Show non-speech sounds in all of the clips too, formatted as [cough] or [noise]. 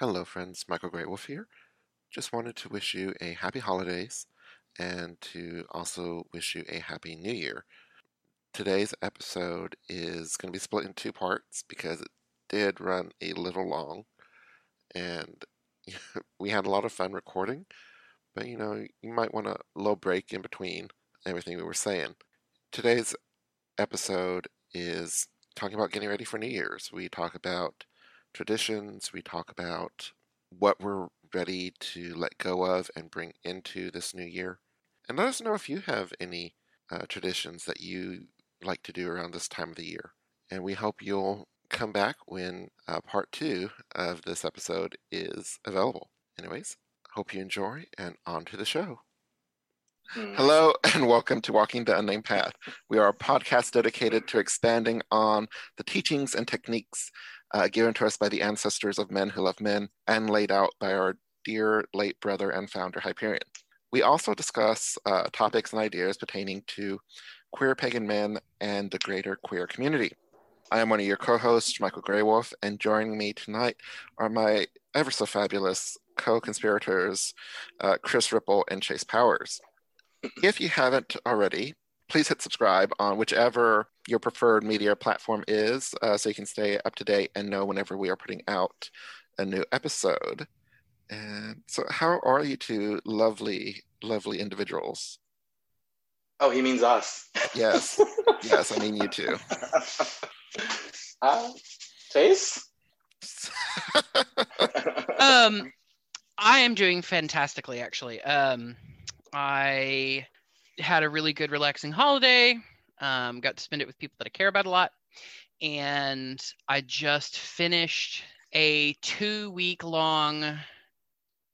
Hello, friends. Michael Greywolf here. Just wanted to wish you a happy holidays and to also wish you a happy new year. Today's episode is going to be split in two parts because it did run a little long and [laughs] we had a lot of fun recording, but you know, you might want a little break in between everything we were saying. Today's episode is talking about getting ready for New Year's. We talk about traditions, we talk about what we're ready to let go of and bring into this new year. And let us know if you have any uh, traditions that you like to do around this time of the year. And we hope you'll come back when uh, part two of this episode is available. Anyways, hope you enjoy and on to the show. Hmm. Hello [laughs] and welcome to Walking the Unnamed Path. We are a podcast dedicated to expanding on the teachings and techniques uh, given to us by the ancestors of men who love men and laid out by our dear late brother and founder Hyperion. We also discuss uh, topics and ideas pertaining to queer pagan men and the greater queer community. I am one of your co hosts, Michael Greywolf, and joining me tonight are my ever so fabulous co conspirators, uh, Chris Ripple and Chase Powers. If you haven't already, please hit subscribe on whichever your preferred media platform is uh, so you can stay up to date and know whenever we are putting out a new episode. And so, how are you two lovely, lovely individuals? Oh, he means us. Yes. [laughs] yes, I mean you too. Uh, Chase? [laughs] um, I am doing fantastically, actually. Um, I had a really good, relaxing holiday. Um, got to spend it with people that I care about a lot. And I just finished a two week long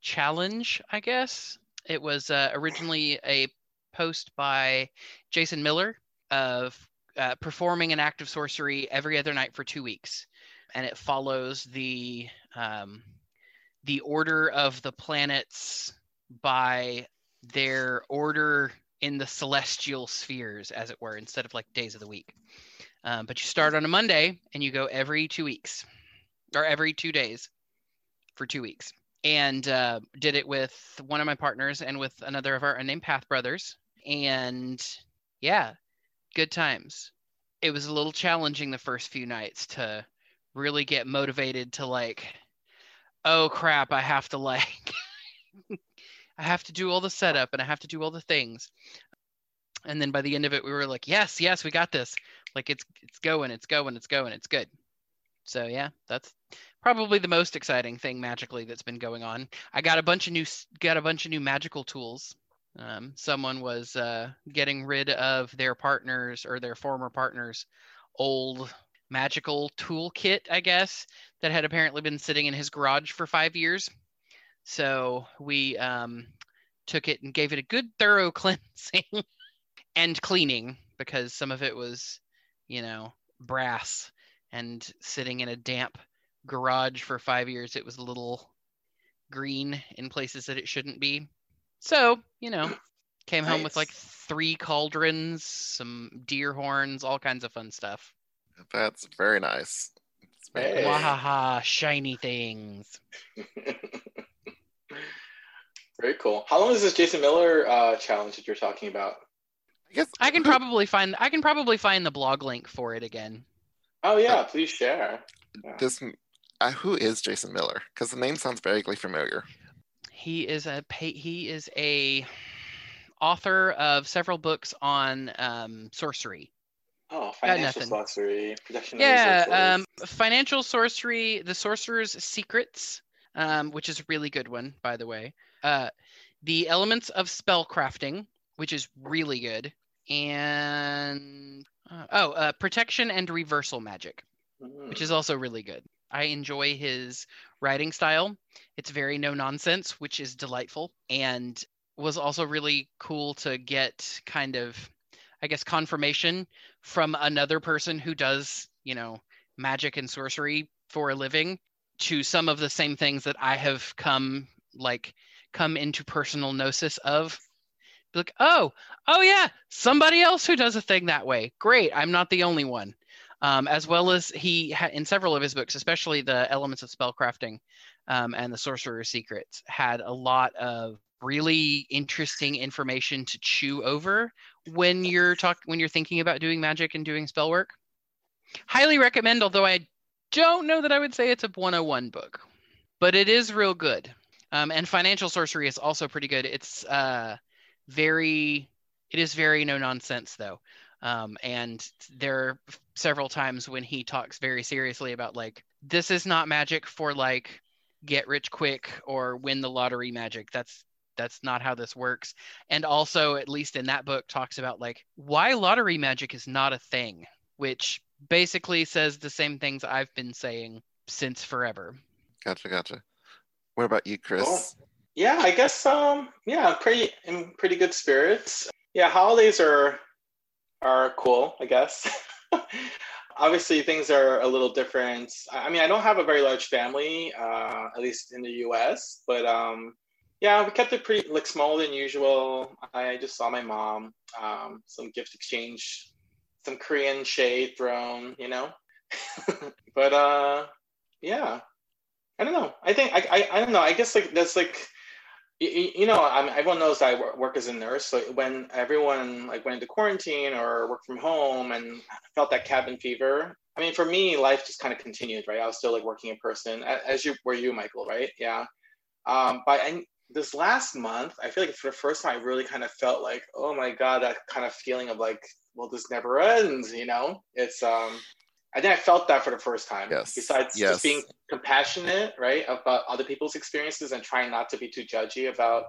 challenge, I guess. It was uh, originally a post by Jason Miller of uh, performing an act of sorcery every other night for two weeks. And it follows the um, the order of the planets by their order in the celestial spheres, as it were, instead of like days of the week. Um, but you start on a Monday and you go every two weeks or every two days for two weeks. And uh, did it with one of my partners and with another of our unnamed Path brothers. And yeah, good times. It was a little challenging the first few nights to really get motivated to like, oh crap, I have to like [laughs] I have to do all the setup and I have to do all the things. And then by the end of it, we were like, yes, yes, we got this. Like it's it's going, it's going, it's going, it's good. So yeah, that's probably the most exciting thing magically that's been going on. I got a bunch of new got a bunch of new magical tools. Um, someone was uh, getting rid of their partners or their former partners' old magical toolkit, I guess, that had apparently been sitting in his garage for five years. So we um, took it and gave it a good thorough [laughs] cleansing and cleaning because some of it was, you know, brass and sitting in a damp garage for five years. It was a little green in places that it shouldn't be. So, you know, [clears throat] came nice. home with like three cauldrons, some deer horns, all kinds of fun stuff. That's very nice. Hey. Wahaha, shiny things. [laughs] Very cool. How long is this Jason Miller uh, challenge that you're talking about? I guess I can probably find I can probably find the blog link for it again. Oh yeah, uh, please share. Yeah. This uh, who is Jason Miller? Because the name sounds vaguely familiar. He is a he is a author of several books on um, sorcery. Oh, financial sorcery, protection. Yeah, um, financial sorcery, the sorcerer's secrets, um, which is a really good one, by the way. Uh, the elements of spell crafting, which is really good, and uh, oh, uh, protection and reversal magic, mm. which is also really good. I enjoy his writing style. It's very no nonsense, which is delightful, and was also really cool to get kind of, I guess, confirmation from another person who does, you know, magic and sorcery for a living to some of the same things that I have come like come into personal gnosis of be like oh oh yeah somebody else who does a thing that way great i'm not the only one um, as well as he ha- in several of his books, especially the Elements of Spellcrafting um, and the Sorcerer's Secrets, had a lot of really interesting information to chew over when you're talk when you're thinking about doing magic and doing spell work. Highly recommend, although I don't know that I would say it's a 101 book, but it is real good. Um, and financial sorcery is also pretty good. It's uh, very, it is very no nonsense though. Um, and there are several times when he talks very seriously about like this is not magic for like get rich quick or win the lottery magic. That's that's not how this works. And also, at least in that book, talks about like why lottery magic is not a thing, which basically says the same things I've been saying since forever. Gotcha, gotcha. What about you, Chris? Cool. Yeah, I guess um yeah, pretty in pretty good spirits. Yeah, holidays are are cool, I guess. [laughs] Obviously, things are a little different. I mean, I don't have a very large family, uh, at least in the U.S., but um, yeah, we kept it pretty like smaller than usual. I just saw my mom, um, some gift exchange, some Korean shade thrown, you know. [laughs] but uh, yeah, I don't know. I think I, I I don't know. I guess like that's like you, you know, I mean, everyone knows I work as a nurse. So when everyone like went into quarantine or worked from home and felt that cabin fever, I mean, for me, life just kind of continued, right? I was still like working in person, as you were you, Michael, right? Yeah. Um, but I, this last month, I feel like for the first time, I really kind of felt like, oh my god, that kind of feeling of like, well, this never ends. You know, it's um, I think I felt that for the first time. Yes. Besides yes. just being compassionate, right, about other people's experiences and trying not to be too judgy about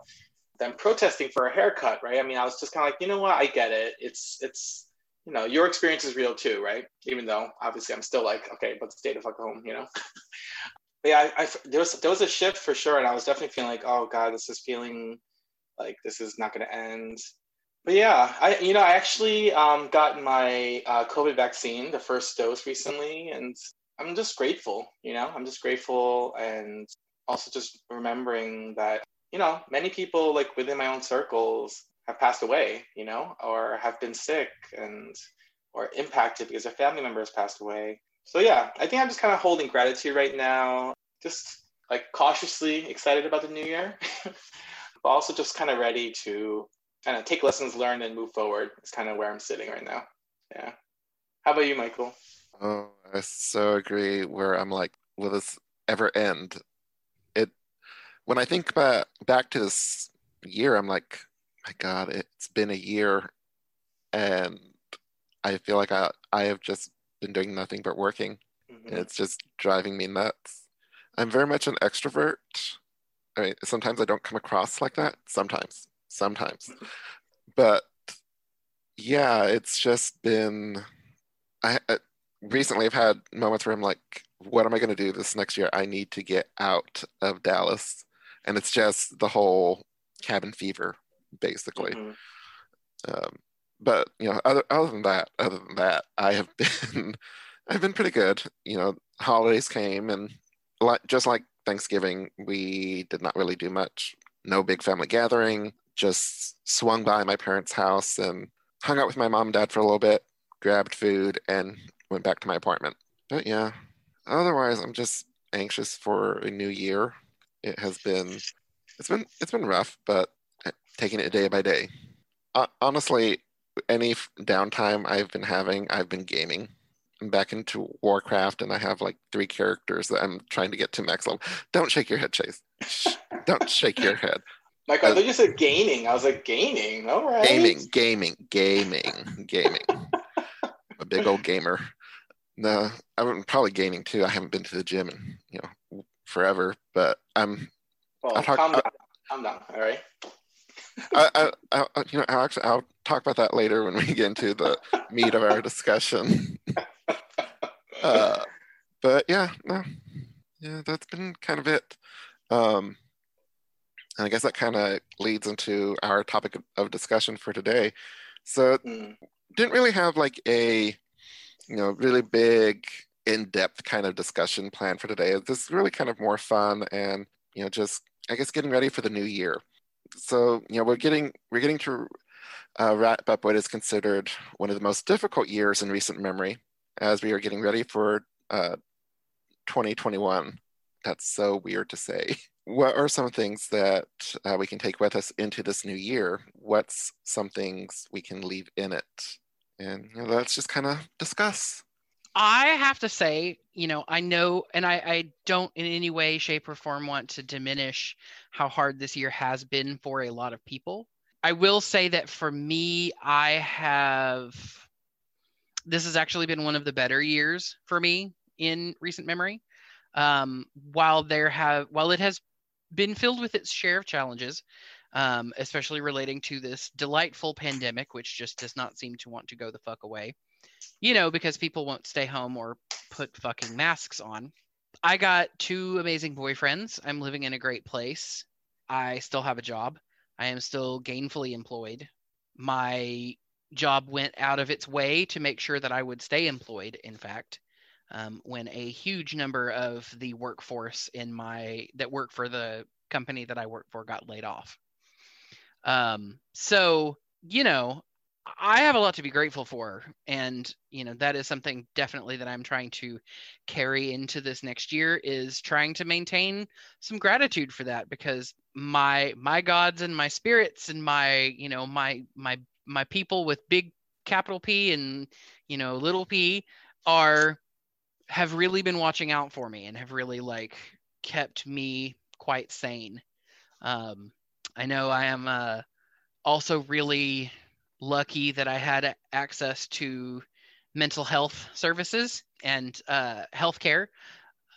them protesting for a haircut, right? I mean, I was just kind of like, you know what, I get it. It's it's you know, your experience is real too, right? Even though obviously I'm still like, okay, but stay the fuck home, you know. [laughs] but yeah, I, I, there was there was a shift for sure, and I was definitely feeling like, oh god, this is feeling like this is not going to end but yeah, I you know I actually um, got my uh, COVID vaccine, the first dose recently, and I'm just grateful. You know, I'm just grateful, and also just remembering that you know many people like within my own circles have passed away, you know, or have been sick and or impacted because their family member has passed away. So yeah, I think I'm just kind of holding gratitude right now, just like cautiously excited about the new year, [laughs] but also just kind of ready to kind of take lessons learned and move forward. It's kind of where I'm sitting right now. Yeah. How about you, Michael? Oh, I so agree. Where I'm like, will this ever end? It. When I think back back to this year, I'm like, my God, it's been a year, and I feel like I I have just been doing nothing but working. Mm-hmm. And it's just driving me nuts. I'm very much an extrovert. I mean, sometimes I don't come across like that. Sometimes, sometimes. But yeah, it's just been. I, I recently I've had moments where I'm like, what am I going to do this next year? I need to get out of Dallas, and it's just the whole cabin fever, basically. Mm-hmm. Um, but you know, other other than that, other than that, I have [laughs] been I've been pretty good. You know, holidays came and like just like Thanksgiving, we did not really do much. No big family gathering just swung by my parents' house and hung out with my mom and dad for a little bit, grabbed food, and went back to my apartment. But yeah, otherwise, I'm just anxious for a new year. It has been, it's been, it's been rough, but taking it day by day. Uh, honestly, any downtime I've been having, I've been gaming. I'm back into Warcraft, and I have like three characters that I'm trying to get to max level. Don't shake your head, Chase. Don't shake your head. Like I thought you said gaining. I was like gaining. All right. Gaming, gaming, gaming, gaming. a big old gamer. No, I'm probably gaining too. I haven't been to the gym in you know forever, but I'm. Well, talk, calm down. calm down. All right. I, I, I, you know, I'll actually, I'll talk about that later when we get into the meat of our discussion. uh, but yeah, no, yeah, that's been kind of it. Um, and I guess that kind of leads into our topic of discussion for today. So, mm. didn't really have like a, you know, really big, in-depth kind of discussion plan for today. This is really kind of more fun and you know, just I guess getting ready for the new year. So, you know, we're getting we're getting to uh, wrap up what is considered one of the most difficult years in recent memory. as we are getting ready for uh, 2021. That's so weird to say. [laughs] What are some things that uh, we can take with us into this new year? What's some things we can leave in it? And you know, let's just kind of discuss. I have to say, you know, I know, and I, I don't in any way, shape, or form want to diminish how hard this year has been for a lot of people. I will say that for me, I have, this has actually been one of the better years for me in recent memory. Um, while there have, while it has been filled with its share of challenges, um, especially relating to this delightful pandemic, which just does not seem to want to go the fuck away. You know, because people won't stay home or put fucking masks on. I got two amazing boyfriends. I'm living in a great place. I still have a job. I am still gainfully employed. My job went out of its way to make sure that I would stay employed, in fact um, when a huge number of the workforce in my that work for the company that I work for got laid off. Um, so you know, I have a lot to be grateful for, and you know that is something definitely that I'm trying to carry into this next year is trying to maintain some gratitude for that because my my gods and my spirits and my you know my my my people with big capital P and you know little p are have really been watching out for me and have really like kept me quite sane. Um, I know I am uh, also really lucky that I had access to mental health services and uh, healthcare,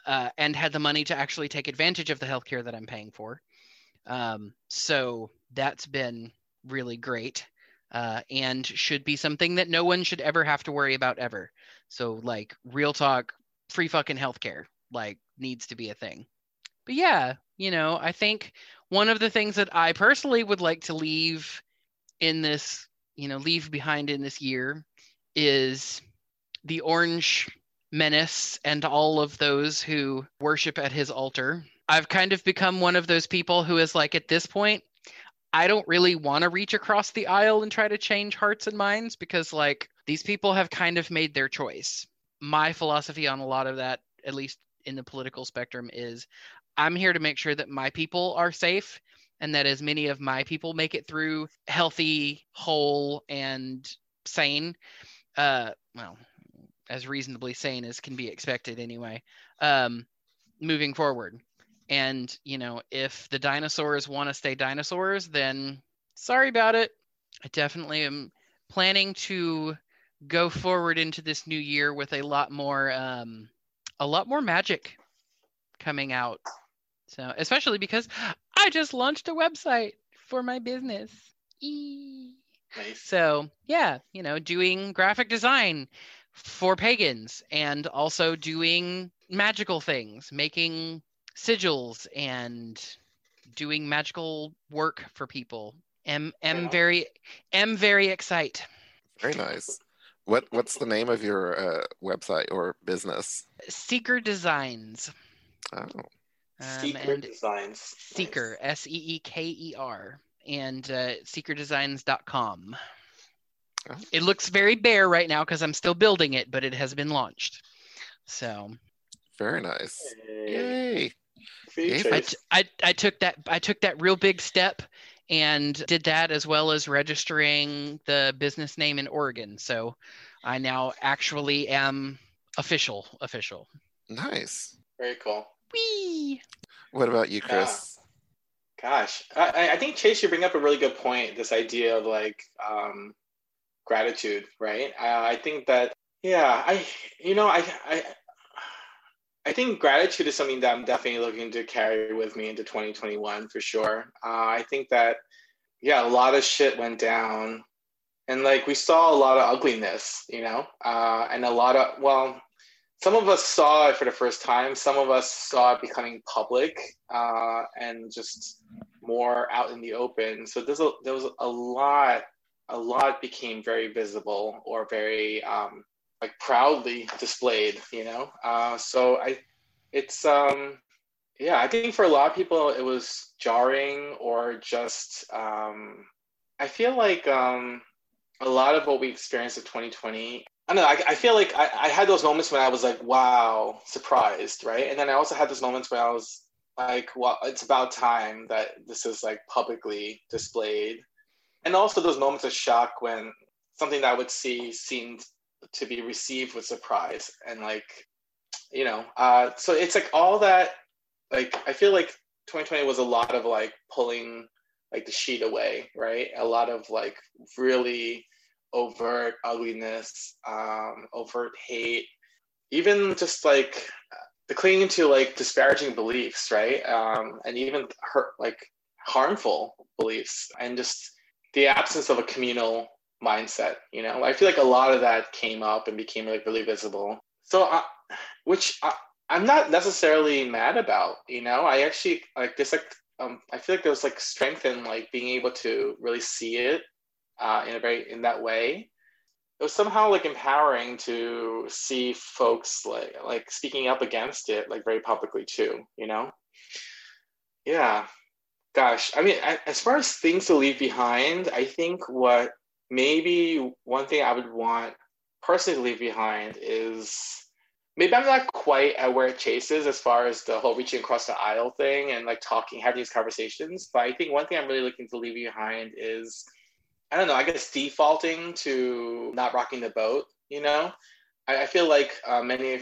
uh, and had the money to actually take advantage of the healthcare that I'm paying for. Um, so that's been really great, uh, and should be something that no one should ever have to worry about ever. So, like, real talk, free fucking healthcare like needs to be a thing. But yeah, you know, I think one of the things that I personally would like to leave in this, you know, leave behind in this year is the orange menace and all of those who worship at his altar. I've kind of become one of those people who is like, at this point, I don't really want to reach across the aisle and try to change hearts and minds because, like, these people have kind of made their choice my philosophy on a lot of that, at least in the political spectrum, is I'm here to make sure that my people are safe and that as many of my people make it through healthy, whole, and sane. Uh, well, as reasonably sane as can be expected anyway. Um, moving forward. And, you know, if the dinosaurs want to stay dinosaurs, then sorry about it. I definitely am planning to go forward into this new year with a lot more um, a lot more magic coming out. So especially because I just launched a website for my business. Nice. So yeah, you know, doing graphic design for pagans and also doing magical things, making sigils and doing magical work for people. Am am very am very excited. Very nice. What what's the name of your uh, website or business? Seeker Designs. Oh. Um, Seeker Designs. Seeker, S E E K E R, and uh, seekerdesigns.com. Oh. It looks very bare right now because I'm still building it, but it has been launched. So. Very nice. Yay. Yay. I, t- I, I took that I took that real big step and did that as well as registering the business name in Oregon. So I now actually am official, official. Nice. Very cool. Wee. What about you, Chris? Yeah. Gosh, I, I think Chase, you bring up a really good point. This idea of like um, gratitude, right? Uh, I think that, yeah, I, you know, I, I, I think gratitude is something that I'm definitely looking to carry with me into 2021 for sure. Uh, I think that, yeah, a lot of shit went down. And like we saw a lot of ugliness, you know, uh, and a lot of, well, some of us saw it for the first time. Some of us saw it becoming public uh, and just more out in the open. So there's a, there was a lot, a lot became very visible or very um, like proudly displayed, you know. Uh, so I, it's um, yeah, I think for a lot of people it was jarring or just um, I feel like um, a lot of what we experienced in 2020 I don't know. I, I feel like I, I had those moments when I was like, wow, surprised, right? And then I also had those moments when I was like, well, it's about time that this is like publicly displayed. And also those moments of shock when something that I would see seemed to be received with surprise. And like, you know, uh, so it's like all that, like, I feel like 2020 was a lot of like pulling like the sheet away, right? A lot of like really overt ugliness, um, overt hate, even just like the clinging to like disparaging beliefs, right? Um, and even hurt, like harmful beliefs, and just the absence of a communal mindset. You know, I feel like a lot of that came up and became like really visible. So, uh, which I, I'm not necessarily mad about. You know, I actually like this like um, I feel like there was like strength in like being able to really see it uh, in a very in that way. It was somehow like empowering to see folks like like speaking up against it like very publicly too. You know? Yeah. Gosh, I mean, I, as far as things to leave behind, I think what maybe one thing I would want personally to leave behind is maybe I'm not quite at where Chase is as far as the whole reaching across the aisle thing and like talking, having these conversations. But I think one thing I'm really looking to leave behind is, I don't know, I guess defaulting to not rocking the boat. You know, I, I feel like uh, many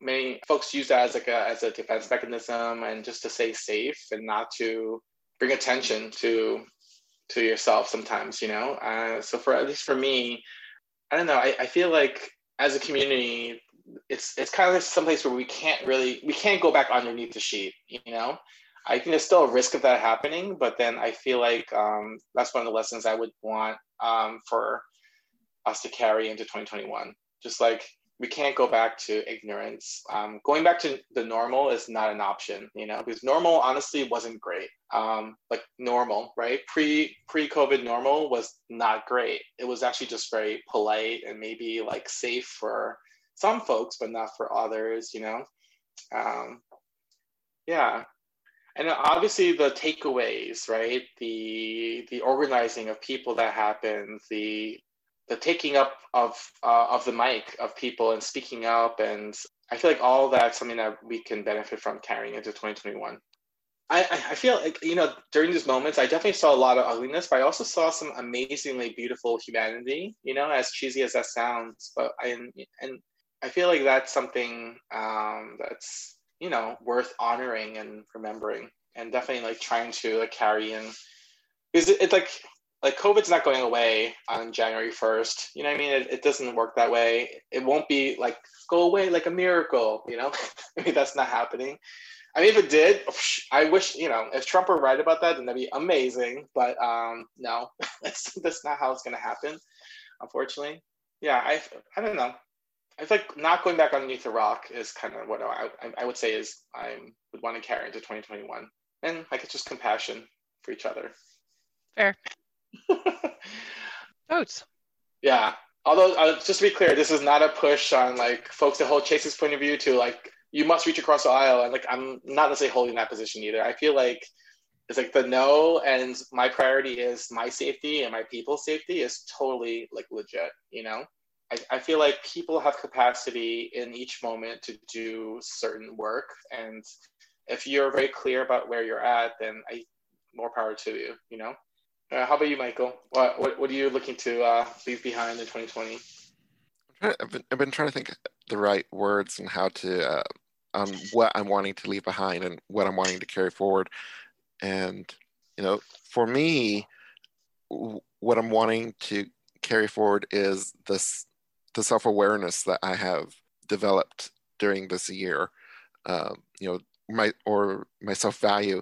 many folks use that as like a as a defense mechanism and just to stay safe and not to bring attention to to yourself sometimes. You know, uh, so for at least for me, I don't know. I, I feel like as a community, it's it's kind of someplace where we can't really we can't go back underneath the sheet you know i think there's still a risk of that happening but then i feel like um, that's one of the lessons i would want um, for us to carry into 2021 just like we can't go back to ignorance um, going back to the normal is not an option you know because normal honestly wasn't great um, like normal right pre pre covid normal was not great it was actually just very polite and maybe like safe for some folks, but not for others, you know? Um, yeah. And obviously the takeaways, right? The the organizing of people that happened, the the taking up of uh, of the mic of people and speaking up, and I feel like all that's something that we can benefit from carrying into 2021. I, I feel like you know during these moments I definitely saw a lot of ugliness, but I also saw some amazingly beautiful humanity. You know, as cheesy as that sounds, but I and I feel like that's something um, that's you know worth honoring and remembering, and definitely like trying to like carry in because it, it's like like COVID's not going away on January first. You know what I mean? It, it doesn't work that way. It won't be like go away like a miracle. You know, [laughs] I mean that's not happening. I mean, if it did, I wish you know if Trump were right about that, then that'd be amazing. But um, no, [laughs] that's that's not how it's gonna happen, unfortunately. Yeah, I I don't know. I feel like not going back underneath the rock is kind of what I, I, would say is I would want to carry into 2021. And like it's just compassion for each other. Fair. Votes. Yeah. Although, uh, just to be clear, this is not a push on like folks to hold Chase's point of view to like, you must reach across the aisle. And like, I'm not necessarily holding that position either. I feel like it's like the no and my priority is my safety and my people's safety is totally like legit, you know? I, I feel like people have capacity in each moment to do certain work. And if you're very clear about where you're at, then I more power to you, you know? Uh, how about you, Michael? What, what, what are you looking to uh, leave behind in 2020? I've been, I've been trying to think the right words and how to, uh, on what I'm wanting to leave behind and what I'm wanting to carry forward. And, you know, for me, what I'm wanting to carry forward is this the self awareness that I have developed during this year, um, you know, my or my self value,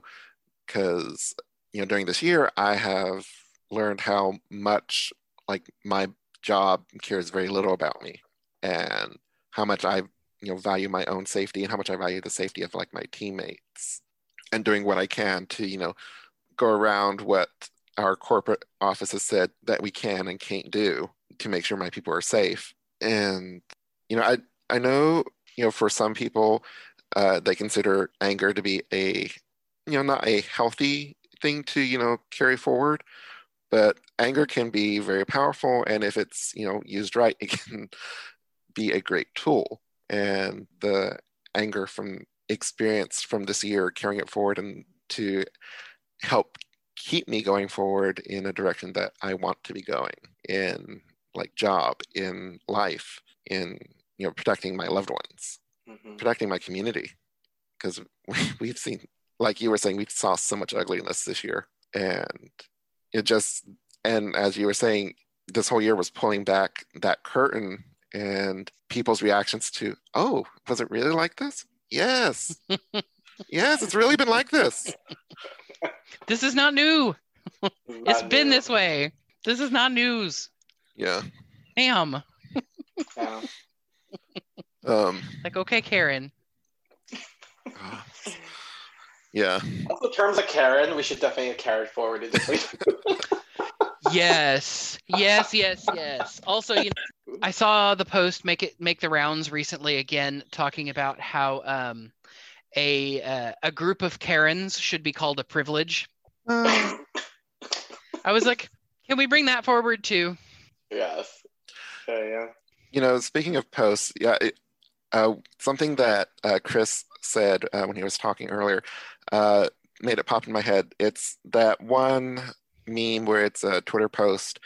because you know during this year I have learned how much like my job cares very little about me, and how much I you know value my own safety and how much I value the safety of like my teammates, and doing what I can to you know go around what our corporate office has said that we can and can't do to make sure my people are safe. And you know i i know you know for some people uh, they consider anger to be a you know not a healthy thing to you know carry forward but anger can be very powerful and if it's you know used right [laughs] it can be a great tool. And the anger from experience from this year, carrying it forward and to help keep me going forward in a direction that I want to be going in like job, in life, in you know protecting my loved ones, mm-hmm. protecting my community, because [laughs] we, have seen, like you were saying, we saw so much ugliness this year, and it just and as you were saying, this whole year was pulling back that curtain and people's reactions to, oh, was it really like this? Yes. yes, it's really been like this. [laughs] This is not new. it's been this way. This is not news. Yeah. Damn. Yeah. um like okay, Karen. Yeah. Also, terms of Karen, we should definitely carry forward. [laughs] yes. Yes, yes, yes. Also, you know, I saw the post make it make the rounds recently again talking about how um a uh, a group of Karens should be called a privilege. Uh, I was like, can we bring that forward too? Yes. Yeah, yeah. You know, speaking of posts, yeah, it, uh, something that uh, Chris said uh, when he was talking earlier uh, made it pop in my head. It's that one meme where it's a Twitter post,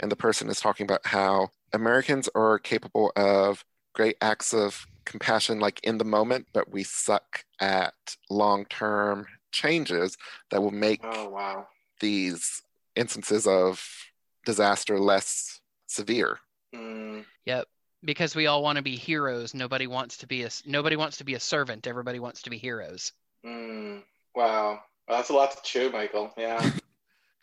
and the person is talking about how Americans are capable of great acts of compassion like in the moment, but we suck at long term changes that will make oh, wow. these instances of disaster less severe. Mm. Yep. Because we all want to be heroes. Nobody wants to be a nobody wants to be a servant. Everybody wants to be heroes. Mm. Wow. Well, that's a lot to chew, Michael. Yeah. [laughs]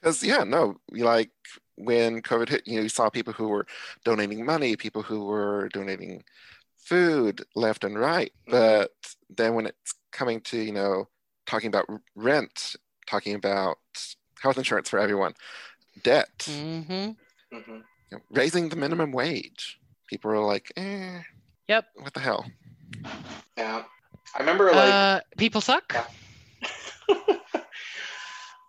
Because yeah, no, like when COVID hit, you know, you saw people who were donating money, people who were donating food left and right. Mm-hmm. But then when it's coming to, you know, talking about rent, talking about health insurance for everyone, debt, mm-hmm. Mm-hmm. You know, raising the minimum wage, people are like, eh. Yep. What the hell? Yeah. I remember like uh, people suck. Yeah. [laughs]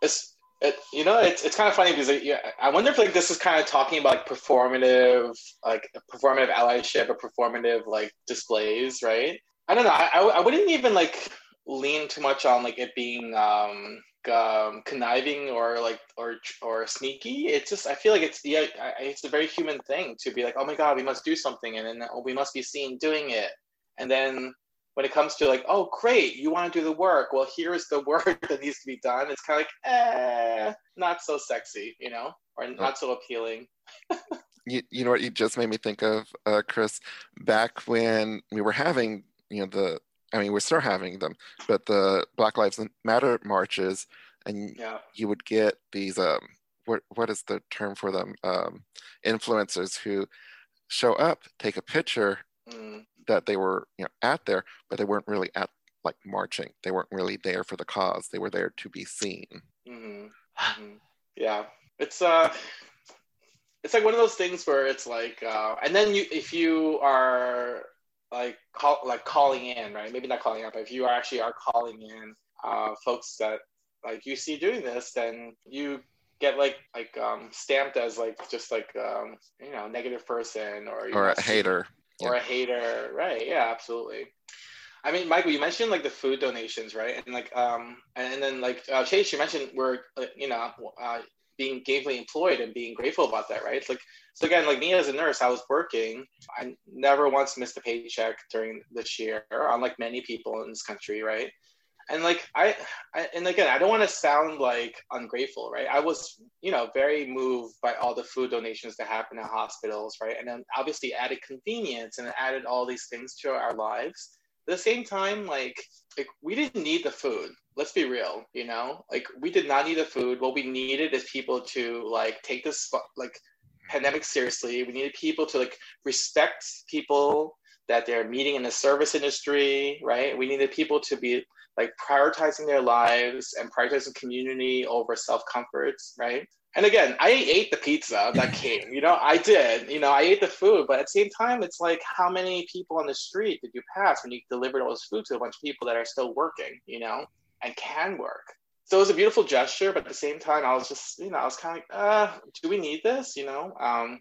it's it, you know, it's, it's kind of funny because it, yeah, I wonder if like this is kind of talking about like performative, like performative allyship or performative like displays, right? I don't know. I, I, I wouldn't even like lean too much on like it being um, um, conniving or like or or sneaky. It's just I feel like it's yeah, it's a very human thing to be like, oh my god, we must do something, and then oh, we must be seen doing it, and then when it comes to like, oh, great, you want to do the work. Well, here's the [laughs] work that needs to be done. It's kind of like, eh, not so sexy, you know, or not so appealing. [laughs] you, you know what you just made me think of, uh, Chris? Back when we were having, you know, the, I mean, we're still having them, but the Black Lives Matter marches, and yeah. you would get these, um, what what is the term for them? Um, influencers who show up, take a picture, mm that they were you know at there, but they weren't really at like marching. They weren't really there for the cause. They were there to be seen. Mm-hmm. Mm-hmm. Yeah, it's uh, it's like one of those things where it's like, uh, and then you if you are like call like calling in, right? Maybe not calling out, but if you are actually are calling in uh, folks that like you see doing this, then you get like like um, stamped as like just like um, you know negative person or or a hater or a hater, right? Yeah, absolutely. I mean, Michael, you mentioned like the food donations, right? And like, um, and, then like uh, Chase, you mentioned we're, uh, you know, uh, being gainfully employed and being grateful about that, right? It's like, so again, like me as a nurse, I was working. I never once missed a paycheck during this year, unlike many people in this country, right? and like I, I and again i don't want to sound like ungrateful right i was you know very moved by all the food donations that happen at hospitals right and then obviously added convenience and added all these things to our lives at the same time like like we didn't need the food. Let's be real you know? Like we did not need the food. What we needed is people to like take this like pandemic seriously. We needed people to like respect people that they're meeting in the service industry right? We needed people to be like prioritizing their lives and prioritizing community over self comforts, right? And again, I ate the pizza that [laughs] came. You know, I did. You know, I ate the food, but at the same time, it's like how many people on the street did you pass when you delivered all this food to a bunch of people that are still working? You know, and can work. So it was a beautiful gesture, but at the same time, I was just, you know, I was kind of like, uh, do we need this? You know, um,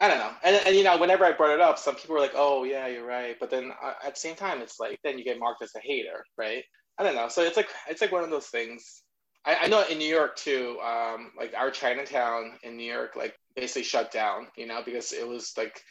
I don't know. And, and you know, whenever I brought it up, some people were like, "Oh, yeah, you're right," but then uh, at the same time, it's like then you get marked as a hater, right? I don't know. So it's like it's like one of those things. I, I know in New York too, um, like our Chinatown in New York, like basically shut down, you know, because it was like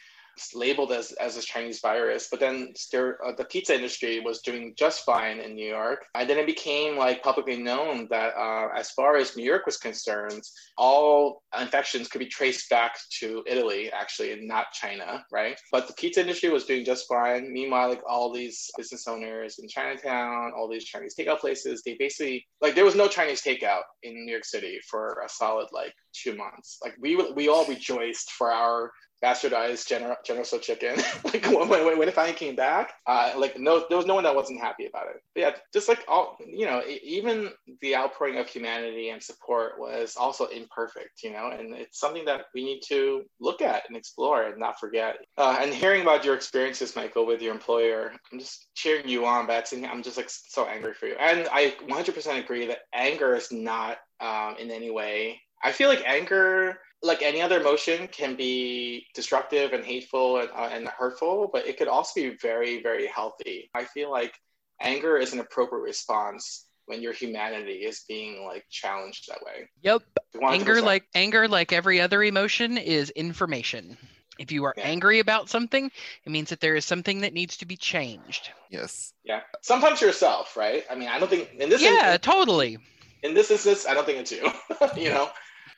labeled as, as a Chinese virus, but then there, uh, the pizza industry was doing just fine in New York. And then it became like publicly known that uh, as far as New York was concerned, all infections could be traced back to Italy, actually, and not China, right? But the pizza industry was doing just fine. Meanwhile, like all these business owners in Chinatown, all these Chinese takeout places, they basically, like there was no Chinese takeout in New York City for a solid like two months. Like we we all rejoiced for our bastardized General General Tso chicken. [laughs] like when, when, when it finally came back, uh, like no, there was no one that wasn't happy about it. But yeah, just like all, you know, even the outpouring of humanity and support was also imperfect, you know, and it's something that we need to look at and explore and not forget. Uh, and hearing about your experiences, Michael, with your employer, I'm just cheering you on, Betsy. I'm just like so angry for you, and I 100% agree that anger is not um, in any way. I feel like anger like any other emotion can be destructive and hateful and, uh, and hurtful but it could also be very very healthy i feel like anger is an appropriate response when your humanity is being like challenged that way Yep. Anger, like anger, like every other emotion, is information. If you are Yeah. angry about something, it means that there is something that needs to be changed. Yes. yeah sometimes yourself right i mean i don't think in this yeah, in, totally. in this instance i don't think it's you [laughs] you know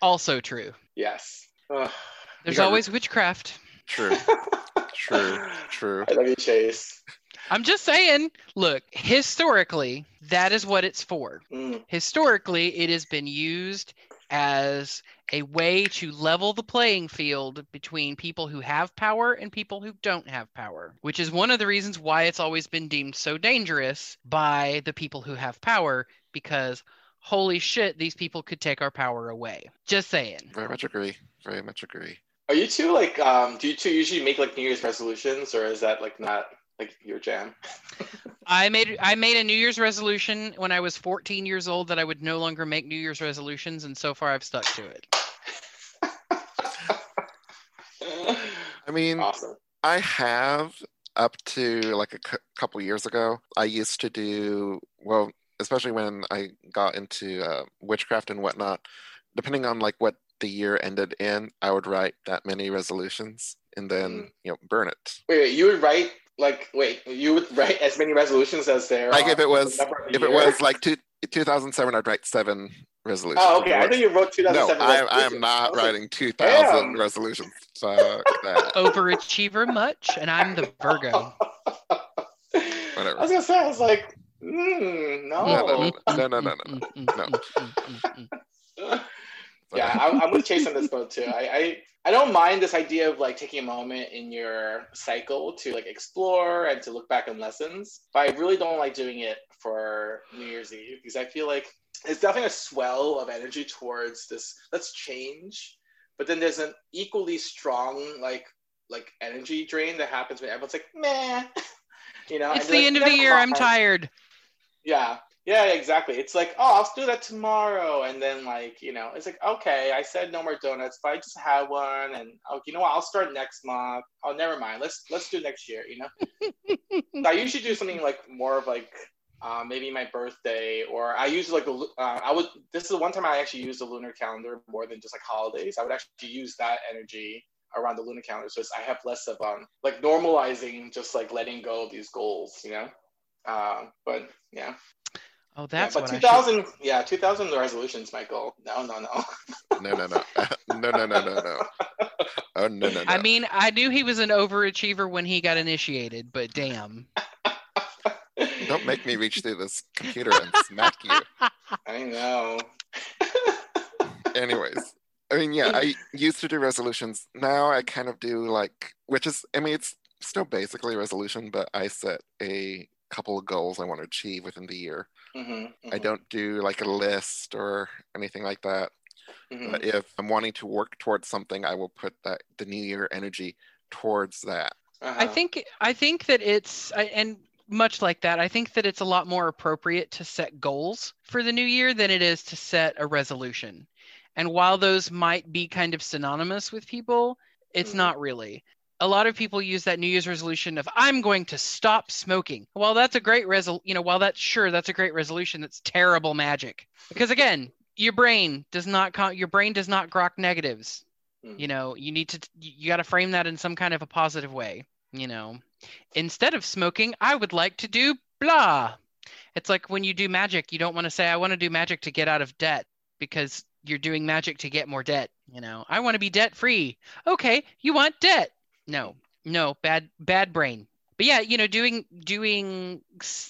Also true. yes Ugh. There's gotta- always witchcraft. True. [laughs] True. True. i love you chase I'm just saying, look, historically, that is what it's for. Mm, Historically, it has been used as a way to level the playing field between people who have power and people who don't have power, which is one of the reasons why it's always been deemed so dangerous by the people who have power because holy shit, these people could take our power away. Just saying. Very much agree. Very much agree. are you two like um do you two usually make like new year's resolutions or is that like not like your jam [laughs] I made I made a New Year's resolution when I was 14 years old that I would no longer make New Year's resolutions, and so far I've stuck to it. I mean, awesome I have up to like a couple years ago. I used to do well, especially when I got into uh, witchcraft and whatnot. Depending on like what the year ended in, I would write that many resolutions and then Mm. you know burn it. Wait, wait, you would write like wait, you would write as many resolutions as there. Like are if it was number of the if it was like two, 2007, I'd write seven resolutions. Oh, okay. I was- thought you wrote 2007. no, I, I am not I writing 2,000 damn. resolutions. Fuck that. [laughs] Overachiever much, and I'm the Virgo. Whatever. [laughs] I was gonna say, I was like, mm, no. No, no, no, no, no, no, no. [laughs] Yeah, I'm, I'm with Chase on this boat too. I, I I don't mind this idea of like taking a moment in your cycle to like explore and to look back on lessons, but I really don't like doing it for New Year's Eve because I feel like it's definitely a swell of energy towards this. Let's change, but then there's an equally strong like like energy drain that happens when everyone's like meh, [laughs] you know. It's and the you're end like, of the "Never year. I'm tired. Yeah. Yeah, exactly. It's like, oh, I'll do that tomorrow. And then like, you know, it's like, okay, I said no more donuts, but I just had one and oh, you know what, I'll start next month. Oh, never mind. Let's let's do next year, you know? So [laughs] I usually do something like more of like uh, maybe my birthday or I use like the uh, I would this is the one time I actually use the lunar calendar more than just like holidays. I would actually use that energy around the lunar calendar. So it's, I have less of um like normalizing just like letting go of these goals, you know? Uh, but yeah. Oh, that's yeah, what but I 2000, yeah, 2000 resolutions, Michael. No, no, no. No, no, no. [laughs] no, no, no, no, no. Oh, no, no, no. I mean, I knew he was an overachiever when he got initiated, but damn. Don't make me reach through this computer and smack you. [laughs] I know. [laughs] Anyways, I mean, yeah, I used to do resolutions. Now I kind of do like, which is, I mean, it's still basically a resolution, but I set a couple of goals I want to achieve within the year. hmm I don't do like a list or anything like that. hmm But if I'm wanting to work towards something, I will put that the new year energy towards that. Uh-huh. I think I think that it's I- and much like that, I think that it's a lot more appropriate to set goals for the new year than it is to set a resolution. And while those might be kind of synonymous with people, It's Mhm. not really. A lot of people use that New Year's resolution of I'm going to stop smoking. Well, that's a great resol you know, while that's sure that's a great resolution, that's terrible magic. Because again, your brain does not con- your brain does not grok negatives. Mhm. You know, you need to you got to frame that in some kind of a positive way, you know. Instead of smoking, I would like to do blah. It's like when you do magic, you don't want to say I want to do magic to get out of debt because you're doing magic to get more debt, you know. I want to be debt free. Okay, you want debt. No. No, bad bad brain. But yeah, you know, doing doing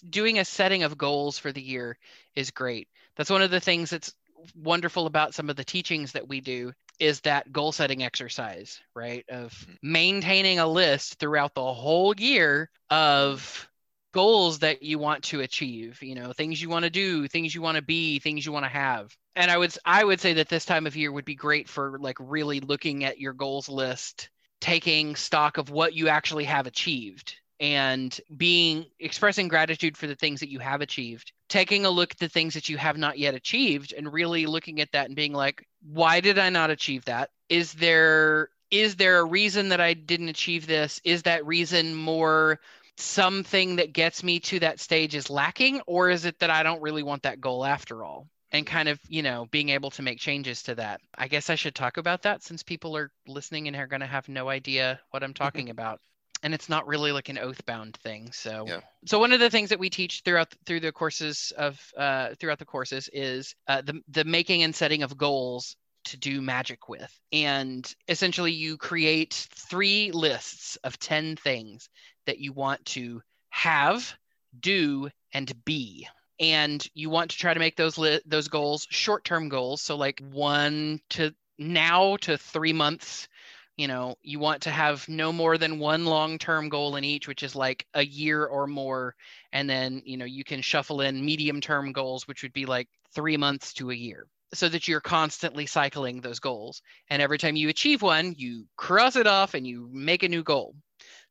doing a setting of goals for the year is great. That's one of the things that's wonderful about some of the teachings that we do is that goal setting exercise, right? Of hmm. maintaining a list throughout the whole year of goals that you want to achieve, you know, things you want to do, things you want to be, things you want to have. And I would I would say that this time of year would be great for like really looking at your goals list, taking stock of what you actually have achieved and being expressing gratitude for the things that you have achieved taking a look at the things that you have not yet achieved and really looking at that and being like why did i not achieve that? Is there is there a reason that i didn't achieve this? Is that reason more something that gets me to that stage is lacking or is it that i don't really want that goal after all and kind of you know being able to make changes to that. I guess i should talk about that since people are listening and are going to have no idea what i'm talking about. And it's not really like an oath bound thing so Yeah. so one of the things that we teach throughout through the courses of uh, throughout the courses is uh, the the making and setting of goals to do magic with. And essentially you create three lists of 10 things that you want to have do and be and you want to try to make those li- those goals short-term goals. So like 1 to now to 3 months you know you want to have no more than one long-term goal in each which is like a year or more. And then you know you can shuffle in medium-term goals which would be like 3 months to a year so that you're constantly cycling those goals. And every time you achieve one you cross it off and you make a new goal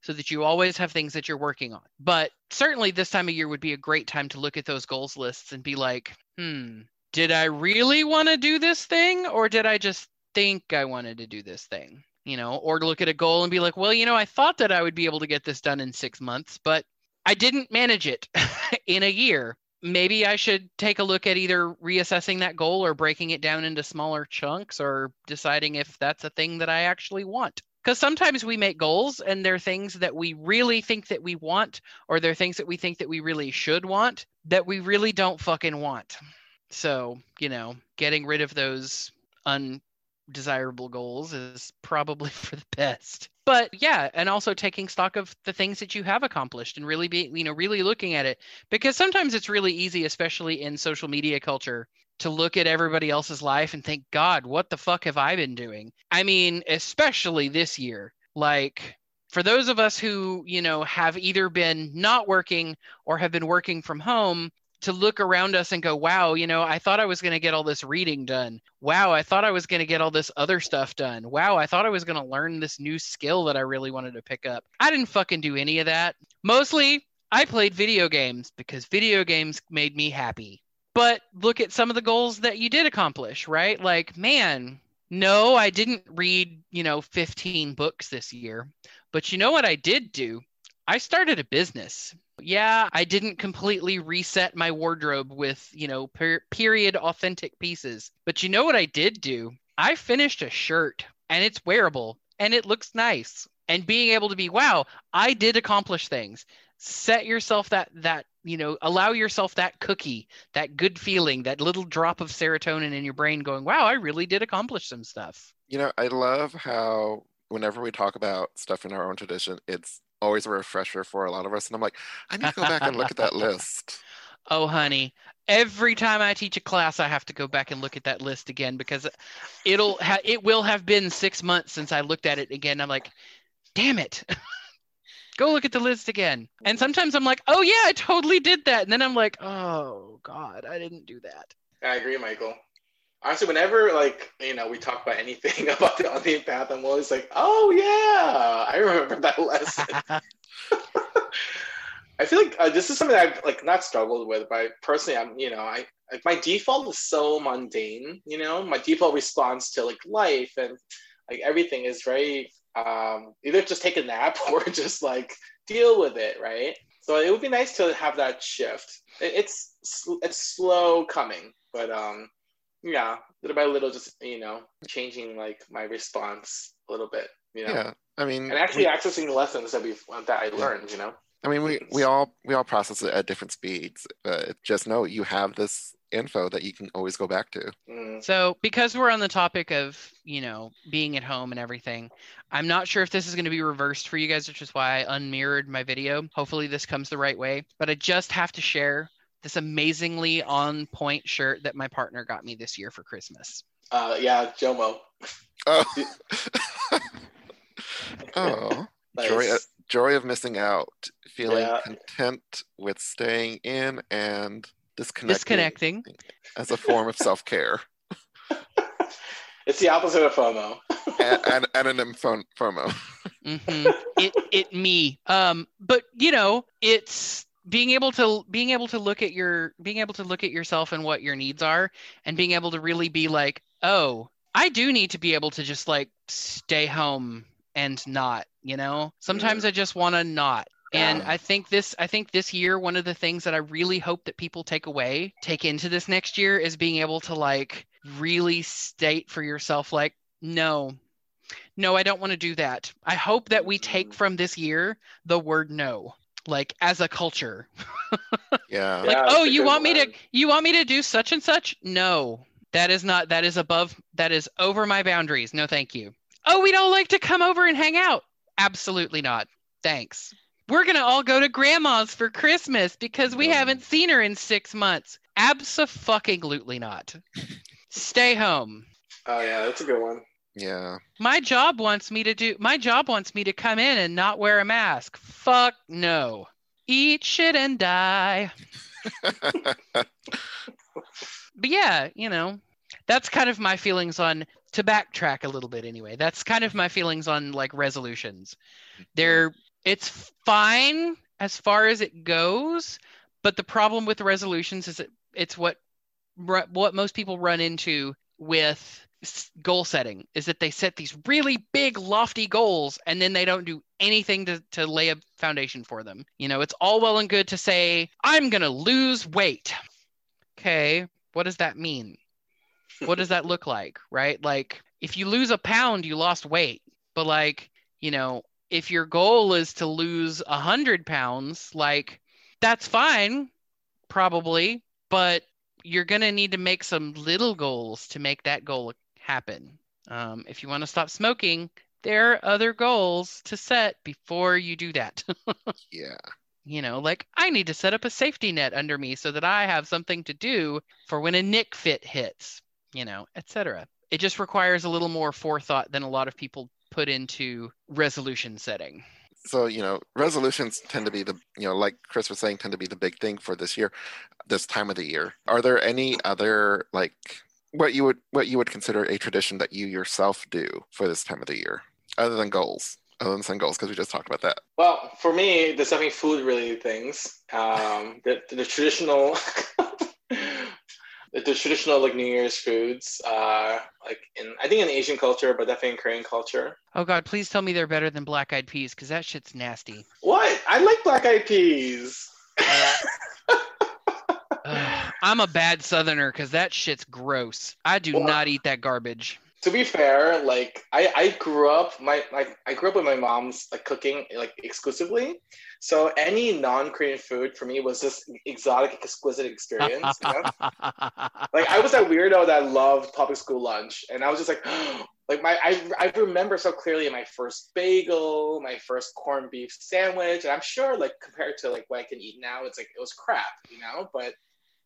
so that you always have things that you're working on but certainly this time of year would be a great time to look at those goals lists and be like hmm did i really want to do this thing or did i just think i wanted to do this thing you know, or look at a goal and be like, well, you know, I thought that I would be able to get this done in six months, but I didn't manage it [laughs] in a year. Maybe I should take a look at either reassessing that goal or breaking it down into smaller chunks or deciding if that's a thing that I actually want. Because sometimes we make goals and they're things that we really think that we want, or they're things that we think that we really should want that we really don't fucking want. So, you know, getting rid of those undesirable goals is probably [laughs] for the best. But yeah, and also taking stock of the things that you have accomplished and really be, you know, really looking at it because sometimes it's really easy especially in social media culture to look at everybody else's life and think, "God, what the fuck have I been doing?" I mean, especially this year. Like for those of us who, you know, have either been not working or have been working from home, to look around us and go, wow, you know, I thought I was going to get all this reading done. Wow, I thought I was going to get all this other stuff done. Wow, I thought I was going to learn this new skill that I really wanted to pick up. I didn't fucking do any of that. Mostly, I played video games because video games made me happy. But look at some of the goals that you did accomplish, right? Like, man, no, I didn't read, you know, 15 books this year. But you know what I did do? I started a business yeah, I didn't completely reset my wardrobe with, you know, per- period authentic pieces. But you know what I did do? I finished a shirt and it's wearable and it looks nice. And being able to be, wow, I did accomplish things. Set yourself that that, you know, allow yourself that cookie, that good feeling, that little drop of serotonin in your brain going, wow, I really did accomplish some stuff. You know, I love how whenever we talk about stuff in our own tradition, it's always a refresher for a lot of us. And I'm like, I need to go back and look at that [laughs] list. Oh, honey, every time I teach a class, I have to go back and look at that list again because it'll ha- it will have been six months since I looked at it again. I'm like, damn it. [laughs] go look at the list again. And sometimes I'm like, oh yeah, I totally did that. And then I'm like, oh God, I didn't do that. I agree, Michael. Honestly, whenever like you know we talk about anything [laughs] about the unseen path, I'm always like, oh yeah, I remember that lesson. [laughs] [laughs] I feel like uh, this is something I've like not struggled with, but personally, I'm you know I like my default is so mundane. You know, my default response to like life and like everything is very um, either just take a nap [laughs] or just like deal with it, right? So it would be nice to have that shift. It's it's slow coming, but um, yeah, little by little, just you know, changing like my response a little bit, you know. Yeah, I mean, and actually we, accessing the lessons that we that I learned, you know. I mean, we we all we all process it at different speeds. But just know you have this info that you can always go back to. Mm. So, because we're on the topic of, you know, being at home and everything, I'm not sure if this is going to be reversed for you guys, which is why I unmirrored my video. Hopefully, this comes the right way. But I just have to share this amazingly on point shirt that my partner got me this year for Christmas. Uh, yeah, Jomo. Oh. [laughs] [laughs] oh. Nice. Joy, joy of missing out, feeling yeah. content with staying in and disconnecting, disconnecting. as a form of self care. [laughs] it's the opposite of FOMO. [laughs] and, and, and an FOMO. mm-hmm. It it me. Um, but you know, it's being able to being able to look at your being able to look at yourself and what your needs are, and being able to really be like, oh, I do need to be able to just like stay home and not. You know, sometimes mm. I just want to not and I think this I think this year one of the things that I really hope that people take away, take into this next year is being able to like really state for yourself like no. No, I don't want to do that. I hope that we take mm. from this year the word no like as a culture. [laughs] yeah. like, yeah, oh, you want me to you want me to do such and such? No. That is not that is above that is over my boundaries. No, thank you. Oh, we don't like to come over and hang out. Absolutely not. Thanks we're going to all go to grandma's for Christmas because we haven't seen her in six months. Absolutely not. Stay home. Oh, yeah, that's a good one. Yeah. My job wants me to do, my job wants me to come in and not wear a mask. Fuck no. Eat shit and die. [laughs] but yeah, you know, that's kind of my feelings on to backtrack a little bit anyway. That's kind of my feelings on like resolutions. They're it's fine as far as it goes, but the problem with the resolutions is that it's what what most people run into with goal setting is that they set these really big lofty goals and then they don't do anything to, to lay a foundation for them. You know it's all well and good to say i'm going to lose weight. Okay what does that mean? What does that look like right? Like if you lose a pound you lost weight but like you know if your goal is to lose a hundred pounds, like that's fine, probably, but you're going to need to make some little goals to make that goal happen. Um, if you want to stop smoking, there are other goals to set before you do that. [laughs] yeah. You know, like I need to set up a safety net under me so that I have something to do for when a nick fit hits, you know, etc. It just requires a little more forethought than a lot of people put into resolution setting? So, you know, resolutions tend to be the, you know, like Chris was saying, tend to be the big thing for this year, this time of the year. Are there any other like what you would what you would consider a tradition that you yourself do for this time of the year, other than goals? Other than some goals, because we just talked about that. Well, for me, there's definitely food related things. Um, the, the traditional [laughs] the, the traditional like New Year's foods, uh, like in I think in Asian culture, but definitely in Korean culture. Oh God, please tell me they're better than black eyed peas because that shit's nasty. What? I like black eyed peas. [laughs] Uh, I'm a bad Southerner because that shit's gross. I do well, not eat that garbage to be fair, like I, I grew up my like I grew up with my mom's like cooking like exclusively. So any non-Korean food for me was just exotic, exquisite experience. you know? [laughs] like I was that weirdo that loved public school lunch, and I was just like, [gasps] like my I, I remember so clearly my first bagel, my first corned beef sandwich, and I'm sure like compared to like what I can eat now, it's like it was crap, you know. But